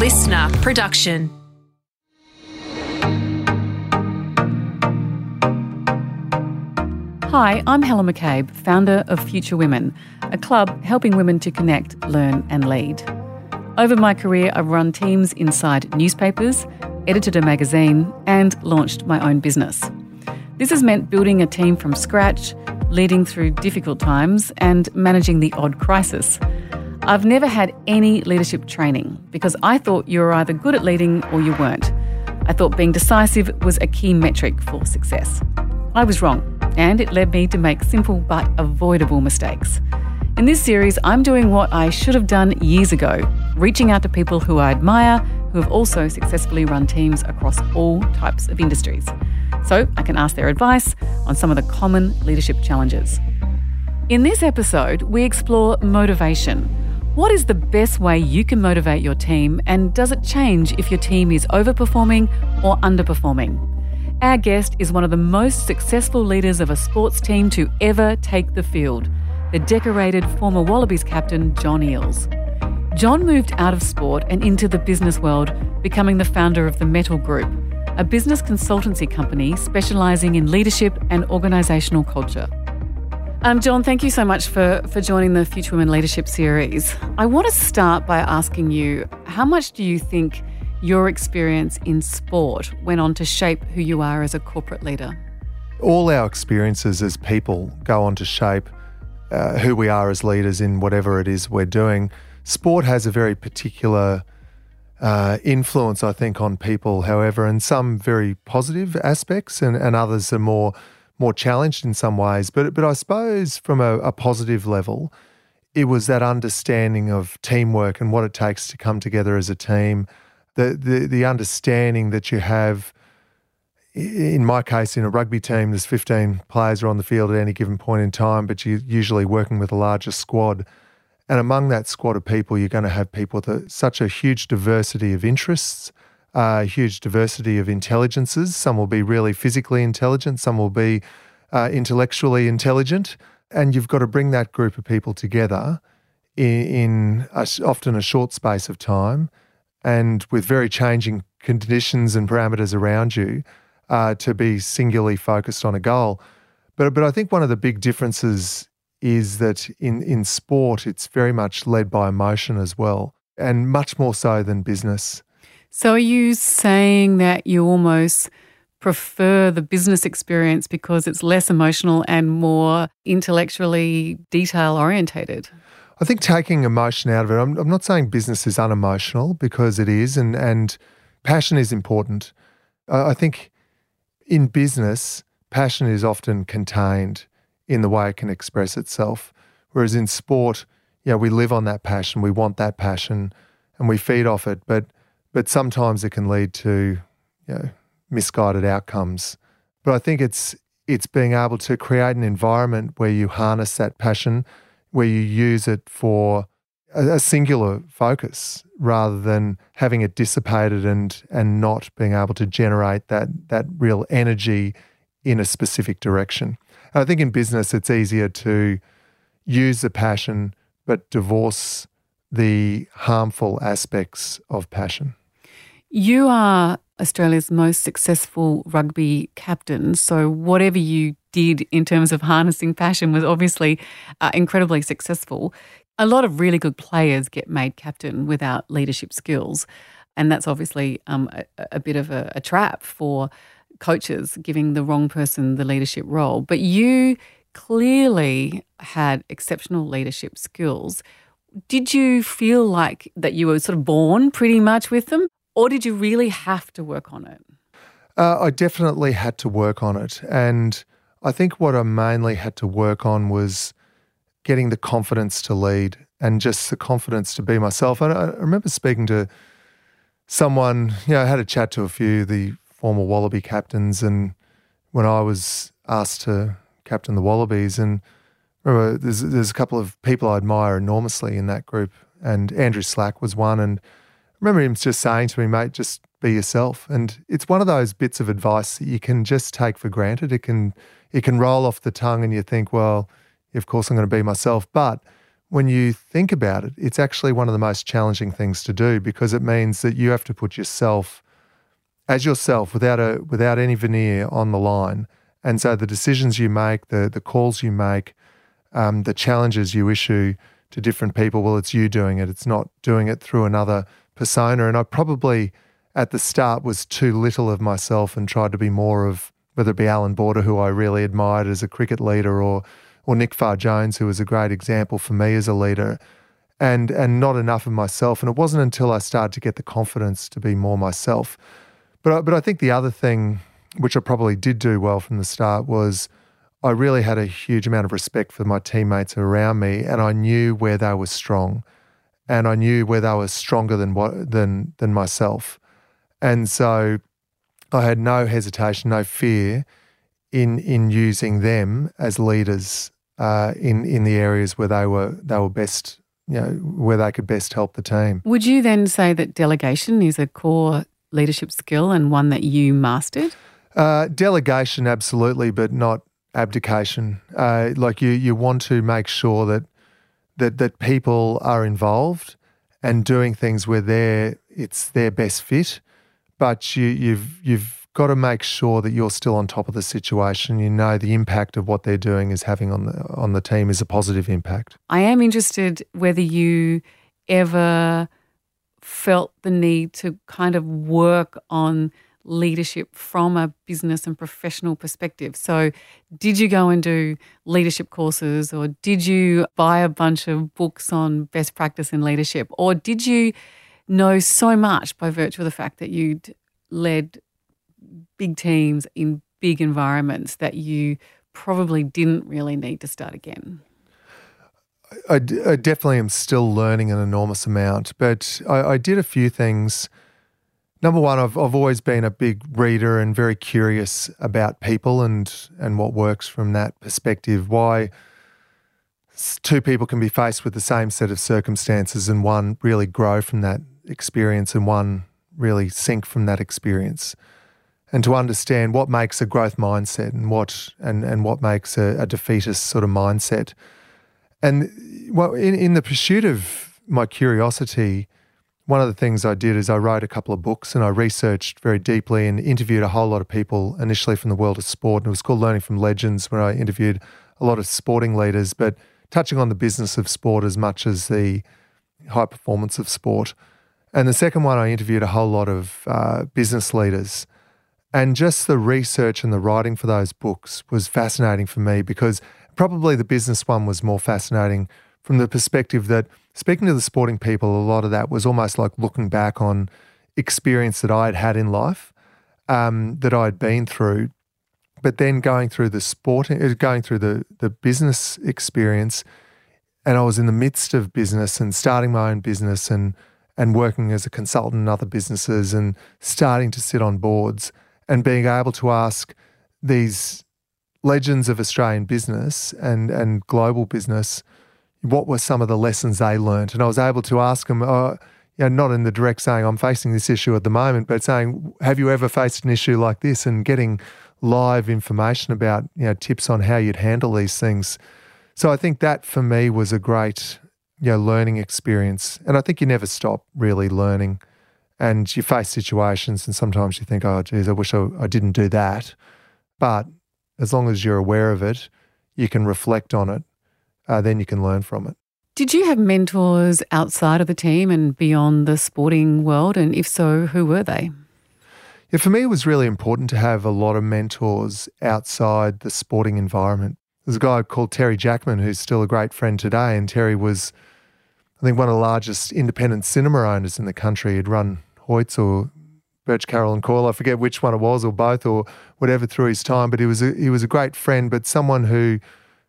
listener production. Hi, I'm Helen McCabe, founder of Future Women, a club helping women to connect, learn, and lead. Over my career, I've run teams inside newspapers, edited a magazine, and launched my own business. This has meant building a team from scratch, leading through difficult times, and managing the odd crisis. I've never had any leadership training because I thought you were either good at leading or you weren't. I thought being decisive was a key metric for success. I was wrong, and it led me to make simple but avoidable mistakes. In this series, I'm doing what I should have done years ago reaching out to people who I admire who have also successfully run teams across all types of industries. So I can ask their advice on some of the common leadership challenges. In this episode, we explore motivation. What is the best way you can motivate your team, and does it change if your team is overperforming or underperforming? Our guest is one of the most successful leaders of a sports team to ever take the field, the decorated former Wallabies captain John Eales. John moved out of sport and into the business world, becoming the founder of the Mettle Group, a business consultancy company specialising in leadership and organisational culture. Um, John, thank you so much for, for joining the Future Women Leadership Series. I want to start by asking you how much do you think your experience in sport went on to shape who you are as a corporate leader? All our experiences as people go on to shape uh, who we are as leaders in whatever it is we're doing. Sport has a very particular uh, influence, I think, on people, however, and some very positive aspects, and, and others are more more challenged in some ways. But but I suppose from a, a positive level, it was that understanding of teamwork and what it takes to come together as a team the, the, the understanding that you have. In my case, in a rugby team, there's 15 players are on the field at any given point in time, but you're usually working with a larger squad. And among that squad of people, you're going to have people with such a huge diversity of interests, a uh, huge diversity of intelligences. Some will be really physically intelligent, some will be uh, intellectually intelligent. And you've got to bring that group of people together in, in a, often a short space of time and with very changing conditions and parameters around you uh, to be singularly focused on a goal. But, but I think one of the big differences is that in, in sport, it's very much led by emotion as well, and much more so than business. So, are you saying that you almost prefer the business experience because it's less emotional and more intellectually detail orientated? I think taking emotion out of it, I'm, I'm not saying business is unemotional because it is, and, and passion is important. I, think in business, passion is often contained in the way it can express itself. Whereas in sport, know, we live on that passion, we want that passion, and we feed off it. But but sometimes it can lead to you know, misguided outcomes. But I think it's it's being able to create an environment where you harness that passion where you use it for a, a singular focus rather than having it dissipated and and not being able to generate that that real energy in a specific direction. And I think in business it's easier to use the passion but divorce the harmful aspects of passion. You are Australia's most successful rugby captain. So, whatever you did in terms of harnessing passion was obviously uh, incredibly successful. A lot of really good players get made captain without leadership skills. And that's obviously um, a, a, bit of a, a trap for coaches giving the wrong person the leadership role. But you clearly had exceptional leadership skills. Did you feel like that you were sort of born pretty much with them, or did you really have to work on it? Uh, I definitely had to work on it. And I think what I mainly had to work on was getting the confidence to lead and just the confidence to be myself. And I remember speaking to someone, you know, I had a chat to a few of the former Wallaby captains, and when I was asked to captain the Wallabies, and remember there's there's a couple of people I admire enormously in that group, and Andrew Slack was one, and remember him just saying to me, mate, just be yourself. And it's one of those bits of advice that you can just take for granted. It can it can roll off the tongue and you think, well, of course I'm going to be myself. But when you think about it, it's actually one of the most challenging things to do because it means that you have to put yourself as yourself without a without any veneer on the line. And so the decisions you make, the the calls you make, um, the challenges you issue to different people, well, it's you doing it. It's not doing it through another persona. And I probably at the start was too little of myself and tried to be more of whether it be Allan Border, who I really admired as a cricket leader, or or Nick Farr-Jones, who was a great example for me as a leader, and and not enough of myself. And it wasn't until I started to get the confidence to be more myself. But I, but I think the other thing, which I probably did do well from the start, was I really had a huge amount of respect for my teammates around me, and I knew where they were strong, and I knew where they were stronger than what than than myself, and so I had no hesitation, no fear in in using them as leaders uh, in in the areas where they were they were best, you know, where they could best help the team. Would you then say that delegation is a core leadership skill and one that you mastered? Uh, delegation, absolutely, but not abdication. Uh, like you, you want to make sure that that that people are involved and doing things where they're it's their best fit, but you, you've you've got to make sure that you're still on top of the situation. You know the impact of what they're doing is having on the on the team is a positive impact. I am interested whether you ever felt the need to kind of work on leadership from a business and professional perspective. So, did you go and do leadership courses, or did you buy a bunch of books on best practice in leadership, or did you know so much by virtue of the fact that you'd led big teams in big environments that you probably didn't really need to start again? I, I definitely am still learning an enormous amount, but I, I did a few things. Number one, I've, I've always been a big reader and very curious about people and, and what works from that perspective. Why two people can be faced with the same set of circumstances and one really grow from that experience and one really sink from that experience and to understand what makes a growth mindset and what and, and what makes a, a defeatist sort of mindset. And well, in, in the pursuit of my curiosity, one of the things I did is I wrote a couple of books and I researched very deeply and interviewed a whole lot of people initially from the world of sport. And it was called Learning from Legends, where I interviewed a lot of sporting leaders, but touching on the business of sport as much as the high performance of sport. And the second one, I interviewed a whole lot of uh, business leaders and just the research and the writing for those books was fascinating for me because probably the business one was more fascinating from the perspective that speaking to the sporting people, a lot of that was almost like looking back on experience that I had had in life, um, that I'd been through, but then going through the sporting, uh, going through the the business experience, and I was in the midst of business and starting my own business and and working as a consultant in other businesses and starting to sit on boards and being able to ask these legends of Australian business and, and global business what were some of the lessons they learned. And I was able to ask them, uh, you know, not in the direct saying, I'm facing this issue at the moment, but saying, have you ever faced an issue like this? And getting live information about, you know, tips on how you'd handle these things. So I think that for me was a great, you know, learning experience. And I think you never stop really learning and you face situations and sometimes you think, oh, geez, I wish I, I didn't do that. But as long as you're aware of it, you can reflect on it, uh, then you can learn from it. Did you have mentors outside of the team and beyond the sporting world? And if so, who were they? Yeah, for me, it was really important to have a lot of mentors outside the sporting environment. There's a guy called Terry Jackman who's still a great friend today, and Terry was, I think, one of the largest independent cinema owners in the country. He'd run Hoyts or Birch Carroll and Coyle. I forget which one it was, or both, or whatever through his time. But he was a, he was a great friend, but someone who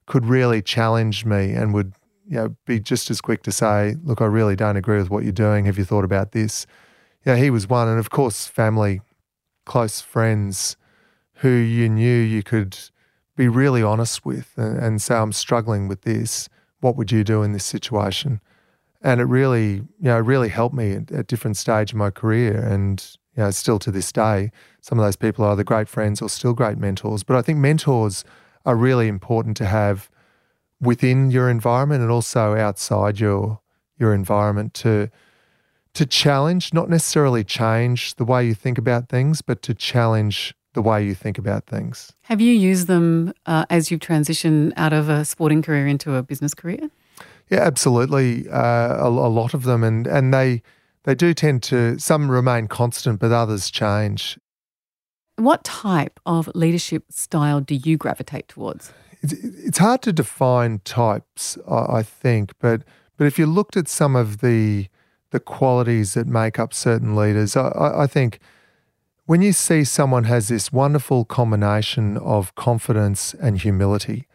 could really challenge me and would you know be just as quick to say, "Look, I really don't agree with what you're doing. Have you thought about this?" Yeah, he was one, and of course, family, close friends, who you knew you could be really honest with and, and say, "I'm struggling with this. What would you do in this situation?" and it really, you know, really helped me at, at different stage of my career, and you know, still to this day, some of those people are either great friends or still great mentors. But I think mentors are really important to have within your environment and also outside your your environment to to challenge, not necessarily change the way you think about things, but to challenge the way you think about things. Have you used them uh, as you've transitioned out of a sporting career into a business career? Yeah, absolutely. Uh, a, a, lot of them, and and they they do tend to some remain constant, but others change. What type of leadership style do you gravitate towards? It's, hard to define types, I think, but but if you looked at some of the the qualities that make up certain leaders, I, I think when you see someone has this wonderful combination of confidence and humility,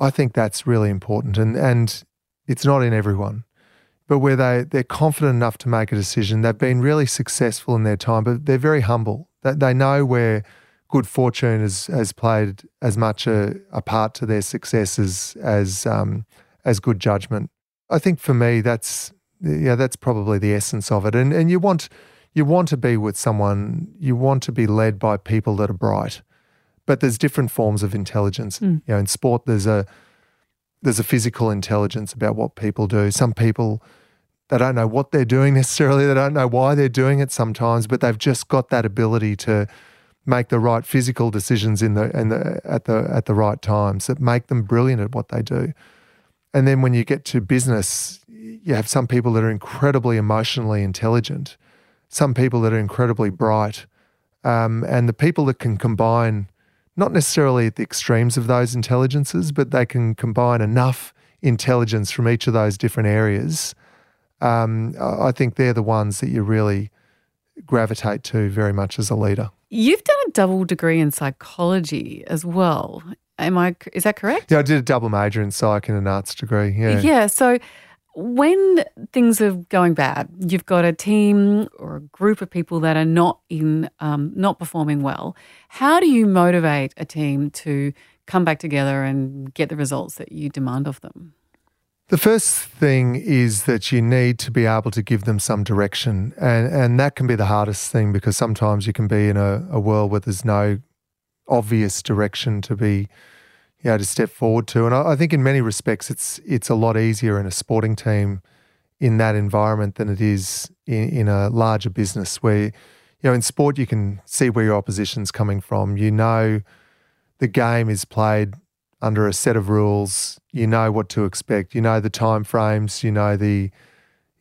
I think that's really important. And and it's not in everyone. But where they, they're confident enough to make a decision, they've been really successful in their time, but they're very humble. That they know where good fortune has, has played as much a, a part to their success as as, um, as good judgment. I think for me, that's yeah, that's probably the essence of it. And and you want you want to be with someone, you want to be led by people that are bright. But there's different forms of intelligence. Mm. You know, in sport there's a there's a physical intelligence about what people do. Some people they don't know what they're doing necessarily, they don't know why they're doing it sometimes, but they've just got that ability to make the right physical decisions in the, in the at the at the right times that make them brilliant at what they do. And then when you get to business, you have some people that are incredibly emotionally intelligent, some people that are incredibly bright, um, and the people that can combine, not necessarily at the extremes of those intelligences, but they can combine enough intelligence from each of those different areas. Um, I think they're the ones that you really gravitate to very much as a leader. You've done a double degree in psychology as well. Am I? Is that correct? Yeah, I did a double major in psych and an arts degree. Yeah. Yeah. So when things are going bad, you've got a team or a group of people that are not in, um, not performing well. How do you motivate a team to come back together and get the results that you demand of them? The first thing is that you need to be able to give them some direction. And, and that can be the hardest thing because sometimes you can be in a, a world where there's no obvious direction to be you know, to step forward to. And I, I, think in many respects, it's it's a lot easier in a sporting team in that environment than it is in, in a larger business where, you know, in sport you can see where your opposition's coming from. You know, the game is played under a set of rules. You know what to expect. You know the time frames. You know the,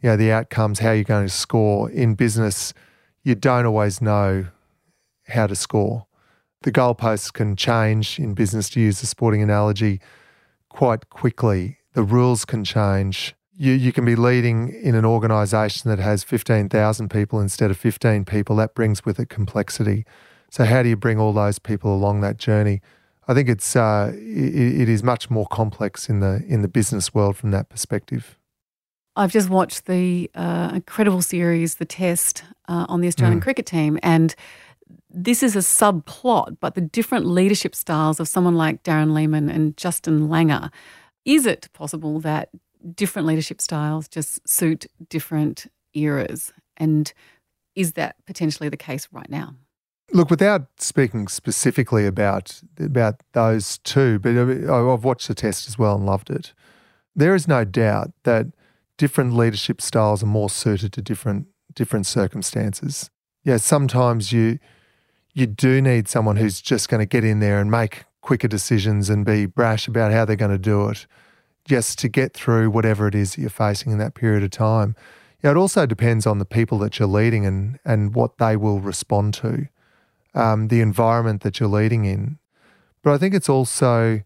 you know the outcomes. How you're going to score. In business, you don't always know how to score the goalposts can change in business, to use the sporting analogy, quite quickly. The rules can change. You, you can be leading in an organisation that has 15,000 people instead of 15 people. That brings with it complexity. So, how do you bring all those people along that journey? I think it's uh, it, it is much more complex in the in the business world from that perspective. I've just watched the uh, incredible series, The Test, uh, on the Australian mm. cricket team, and this is a subplot, but the different leadership styles of someone like Darren Lehmann and Justin Langer. Is it possible that different leadership styles just suit different eras? And is that potentially the case right now? Look, without speaking specifically about about those two, but I've watched the test as well and loved it. There is no doubt that different leadership styles are more suited to different different circumstances. Yeah, sometimes you you do need someone who's just going to get in there and make quicker decisions and be brash about how they're going to do it just to get through whatever it is that you're facing in that period of time. Yeah, it also depends on the people that you're leading and, and what they will respond to, um, the environment that you're leading in. But I think it's also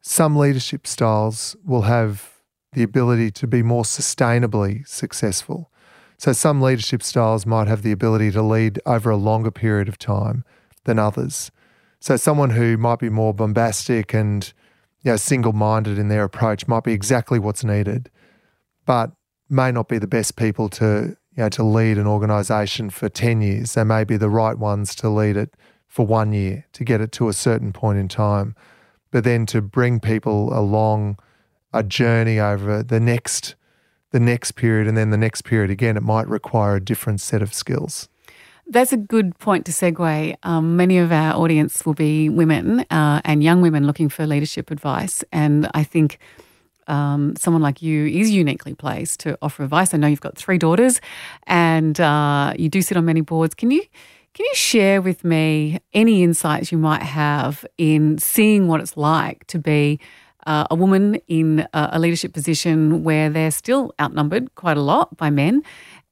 some leadership styles will have the ability to be more sustainably successful. So some leadership styles might have the ability to lead over a longer period of time than others. So someone who might be more bombastic and you know, single-minded in their approach might be exactly what's needed, but may not be the best people to you know to lead an organisation for ten years. They may be the right ones to lead it for one year to get it to a certain point in time, but then to bring people along a journey over the next the next period and then the next period again, it might require a different set of skills. That's a good point to segue. Um, many of our audience will be women uh, and young women looking for leadership advice. And I think um, someone like you is uniquely placed to offer advice. I know you've got three daughters, and uh, you do sit on many boards. Can you can you share with me any insights you might have in seeing what it's like to be uh, a woman in a, a leadership position where they're still outnumbered quite a lot by men?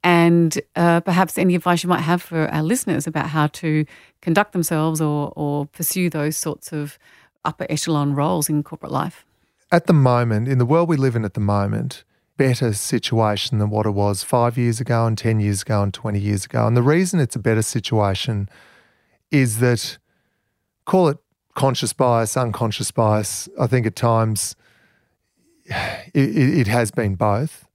And uh, perhaps any advice you might have for our listeners about how to conduct themselves or, or pursue those sorts of upper echelon roles in corporate life? At the moment, in the world we live in at the moment, better situation than what it was five years ago and 10 years ago and 20 years ago. And the reason it's a better situation is that, call it conscious bias, unconscious bias, I think at times it, it, has been both.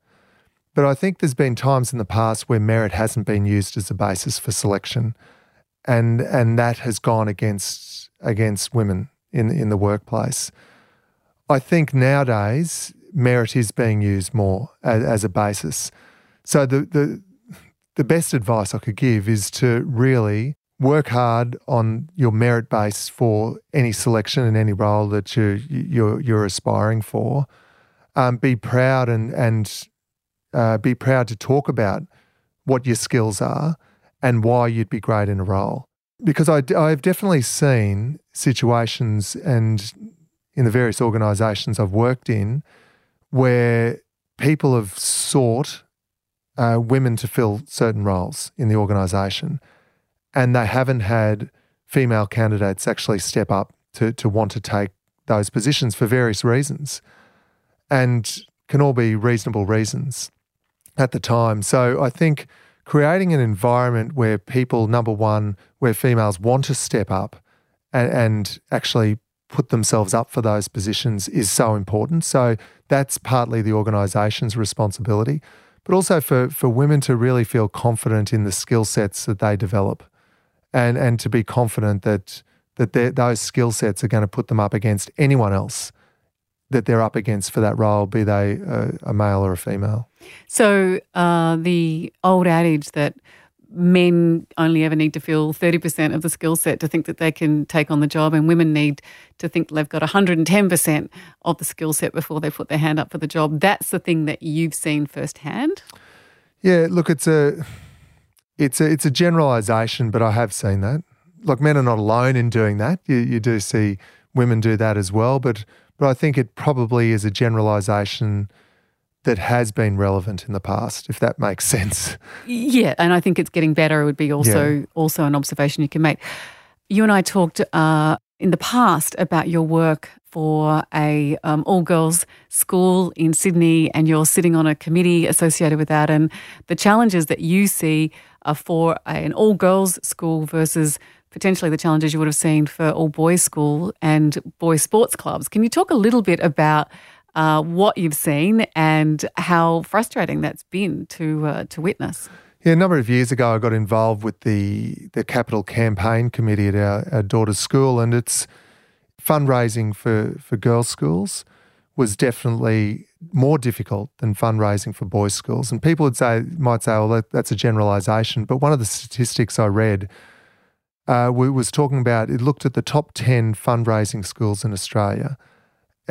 But I think there's been times in the past where merit hasn't been used as a basis for selection. And, and that has gone against, against women in, in the workplace. I think nowadays merit is being used more as, as a basis. So the, the the best advice I could give is to really work hard on your merit base for any selection and any role that you you're, you're aspiring for. Um, be proud and and uh, be proud to talk about what your skills are and why you'd be great in a role. Because I, I've definitely seen situations and in the various organisations I've worked in where people have sought uh, women to fill certain roles in the organisation, and they haven't had female candidates actually step up to to want to take those positions for various reasons, and can all be reasonable reasons at the time. So I think creating an environment where people, number one, where females want to step up and, and actually put themselves up for those positions is so important. So that's partly the organisation's responsibility, but also for, for women to really feel confident in the skill sets that they develop and, and to be confident that, that those skill sets are going to put them up against anyone else that they're up against for that role, be they a, a male or a female. So uh, the old adage that men only ever need to feel 30% of the skill set to think that they can take on the job, and women need to think they've got 110% of the skill set before they put their hand up for the job. That's the thing that you've seen firsthand. Yeah, look, it's a it's a it's a generalization, but I have seen that. Like men are not alone in doing that. You you do see women do that as well, but but I think it probably is a generalization that has been relevant in the past, if that makes sense. Yeah, and I think it's getting better. It would be also yeah. also an observation you can make. You and I talked uh, in the past about your work for a um, all girls school in Sydney, and you're sitting on a committee associated with that, and the challenges that you see are for an all girls school versus potentially the challenges you would have seen for all boys school and boys sports clubs. Can you talk a little bit about uh, what you've seen and how frustrating that's been to uh, to witness. Yeah, a number of years ago, I got involved with the the capital campaign committee at our, our daughter's school, and it's fundraising for for girls' schools was definitely more difficult than fundraising for boys' schools. And people would say might say, "Well, that, that's a generalisation," but one of the statistics I read uh, was talking about it looked at the top ten fundraising schools in Australia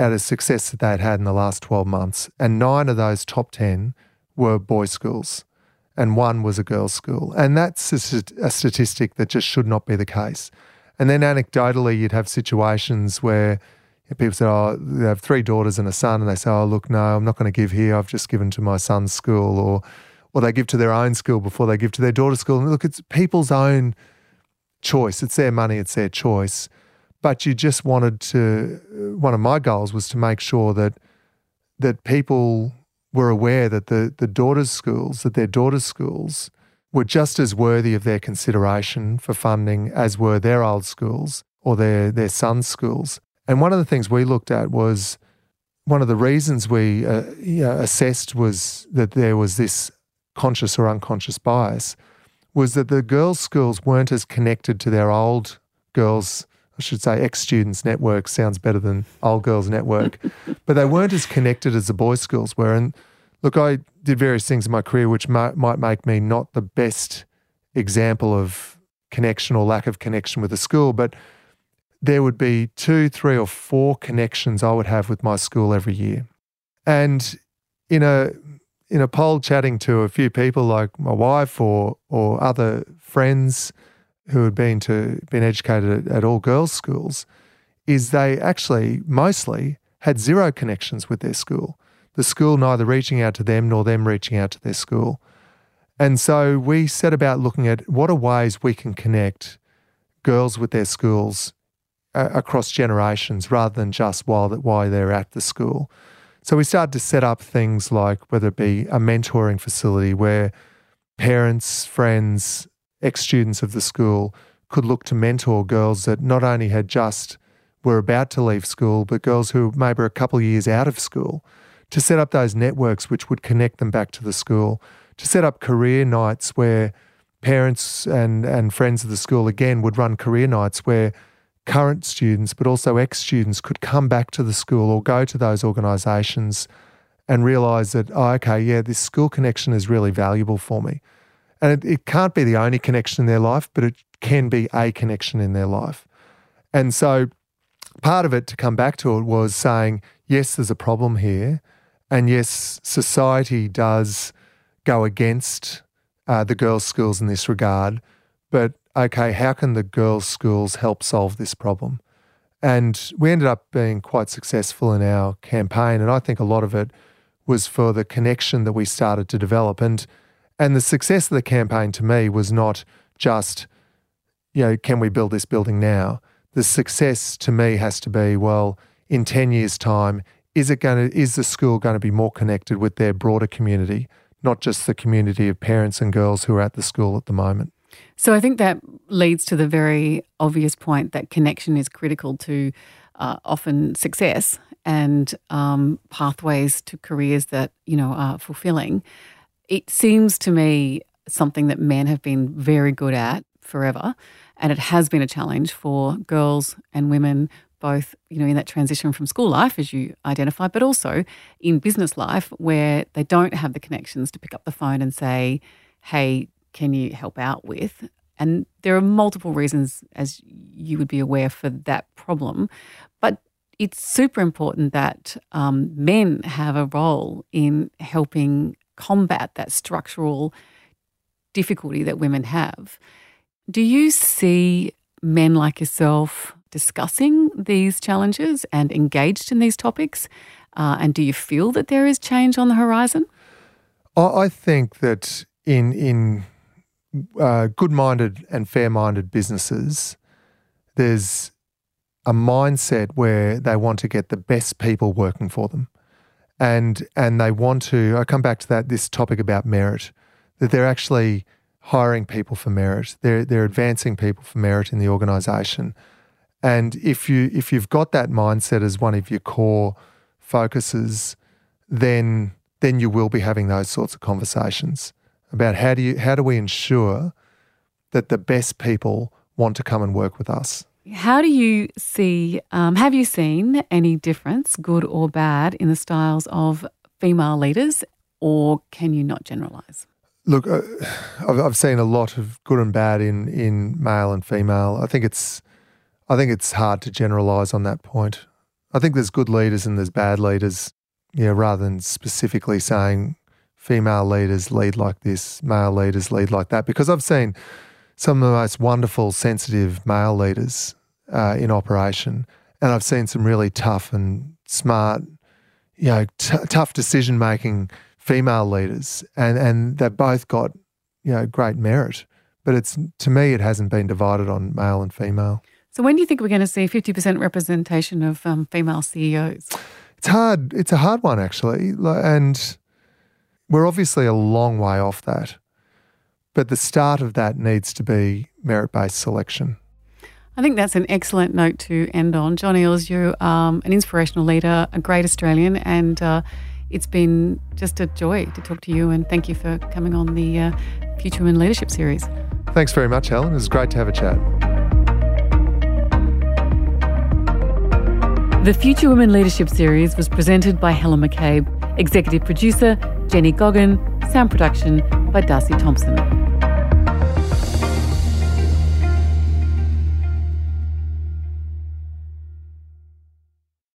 out of success that they'd had in the last 12 months. And nine of those top 10 were boys' schools, and one was a girls' school. And that's a, a statistic that just should not be the case. And then anecdotally, you'd have situations where people say, Oh, they have three daughters and a son, and they say, Oh, look, no, I'm not going to give here. I've just given to my son's school. Or, or they give to their own school before they give to their daughter's school. And look, it's people's own choice. It's their money, it's their choice but you just wanted to one of my goals was to make sure that that people were aware that the the daughters schools that their daughters schools were just as worthy of their consideration for funding as were their old schools or their their sons schools. And one of the things we looked at was one of the reasons we uh, you know, assessed was that there was this conscious or unconscious bias was that the girls' schools weren't as connected to their old girls' I should say ex students network sounds better than old girls network, but they weren't as connected as the boys' schools were. And look, I did various things in my career which might, might make me not the best example of connection or lack of connection with a school, but there would be two, three, or four connections I would have with my school every year. And in a in a poll chatting to a few people like my wife or or other friends who had been to been educated at, at all girls schools, is they actually mostly had zero connections with their school. The school neither reaching out to them nor them reaching out to their school. And so we set about looking at what are ways we can connect girls with their schools uh, across generations rather than just while that why they're at the school. So we started to set up things like whether it be a mentoring facility where parents, friends, ex students of the school could look to mentor girls that not only had just were about to leave school, but girls who maybe were a couple of years out of school, to set up those networks which would connect them back to the school, to set up career nights where parents and, and friends of the school again would run career nights where current students, but also ex students, could come back to the school or go to those organisations and realise that, oh, okay, yeah, this school connection is really valuable for me. And it, it can't be the only connection in their life, but it can be a connection in their life. And so part of it to come back to it was saying, yes, there's a problem here. And yes, society does go against uh, the girls' schools in this regard. But okay, how can the girls' schools help solve this problem? And we ended up being quite successful in our campaign. And I think a lot of it was for the connection that we started to develop. And and the success of the campaign to me was not just, you know, can we build this building now? The success to me has to be, well, in 10 years' time, is it going to is the school going to be more connected with their broader community, not just the community of parents and girls who are at the school at the moment? So I think that leads to the very obvious point that connection is critical to uh, often success and um, pathways to careers that you know are fulfilling. It seems to me something that men have been very good at forever, and it has been a challenge for girls and women both you know in that transition from school life as you identify but also in business life where they don't have the connections to pick up the phone and say hey can you help out with? And there are multiple reasons as you would be aware for that problem. But it's super important that um, men have a role in helping combat that structural difficulty that women have. Do you see men like yourself discussing these challenges and engaged in these topics? Uh, and do you feel that there is change on the horizon? I think that in in uh, good-minded and fair-minded businesses, there's a mindset where they want to get the best people working for them and and they want to. I come back to that this topic about merit that they're actually hiring people for merit. They're they're mm-hmm. advancing people for merit in the organisation, and if you if you've got that mindset as one of your core focuses, then then you will be having those sorts of conversations about how do you how do we ensure that the best people want to come and work with us. How do you see, um, have you seen any difference, good or bad, in the styles of female leaders, or can you not generalise? Look, uh, I've, I've seen a lot of good and bad in, in male and female. I think it's, I think it's hard to generalise on that point. I think there's good leaders and there's bad leaders. Yeah, rather than specifically saying female leaders lead like this, male leaders lead like that, because I've seen some of the most wonderful, sensitive male leaders uh, in operation, and I've seen some really tough and smart, you know, t- tough decision making female leaders, and and they've both got you know great merit. But it's to me, it hasn't been divided on male and female. So when do you think we're going to see fifty percent representation of um, female CEOs? It's hard. It's a hard one actually, and we're obviously a long way off that. But the start of that needs to be merit based selection. I think that's an excellent note to end on. John Eales, you're um, an inspirational leader, a great Australian, and uh, it's been just a joy to talk to you. And thank you for coming on the uh, Future Women Leadership Series. Thanks very much, Helen. It was great to have a chat. The Future Women Leadership Series was presented by Helen McCabe, executive producer Jenny Goggin, sound production by Darcy Thompson.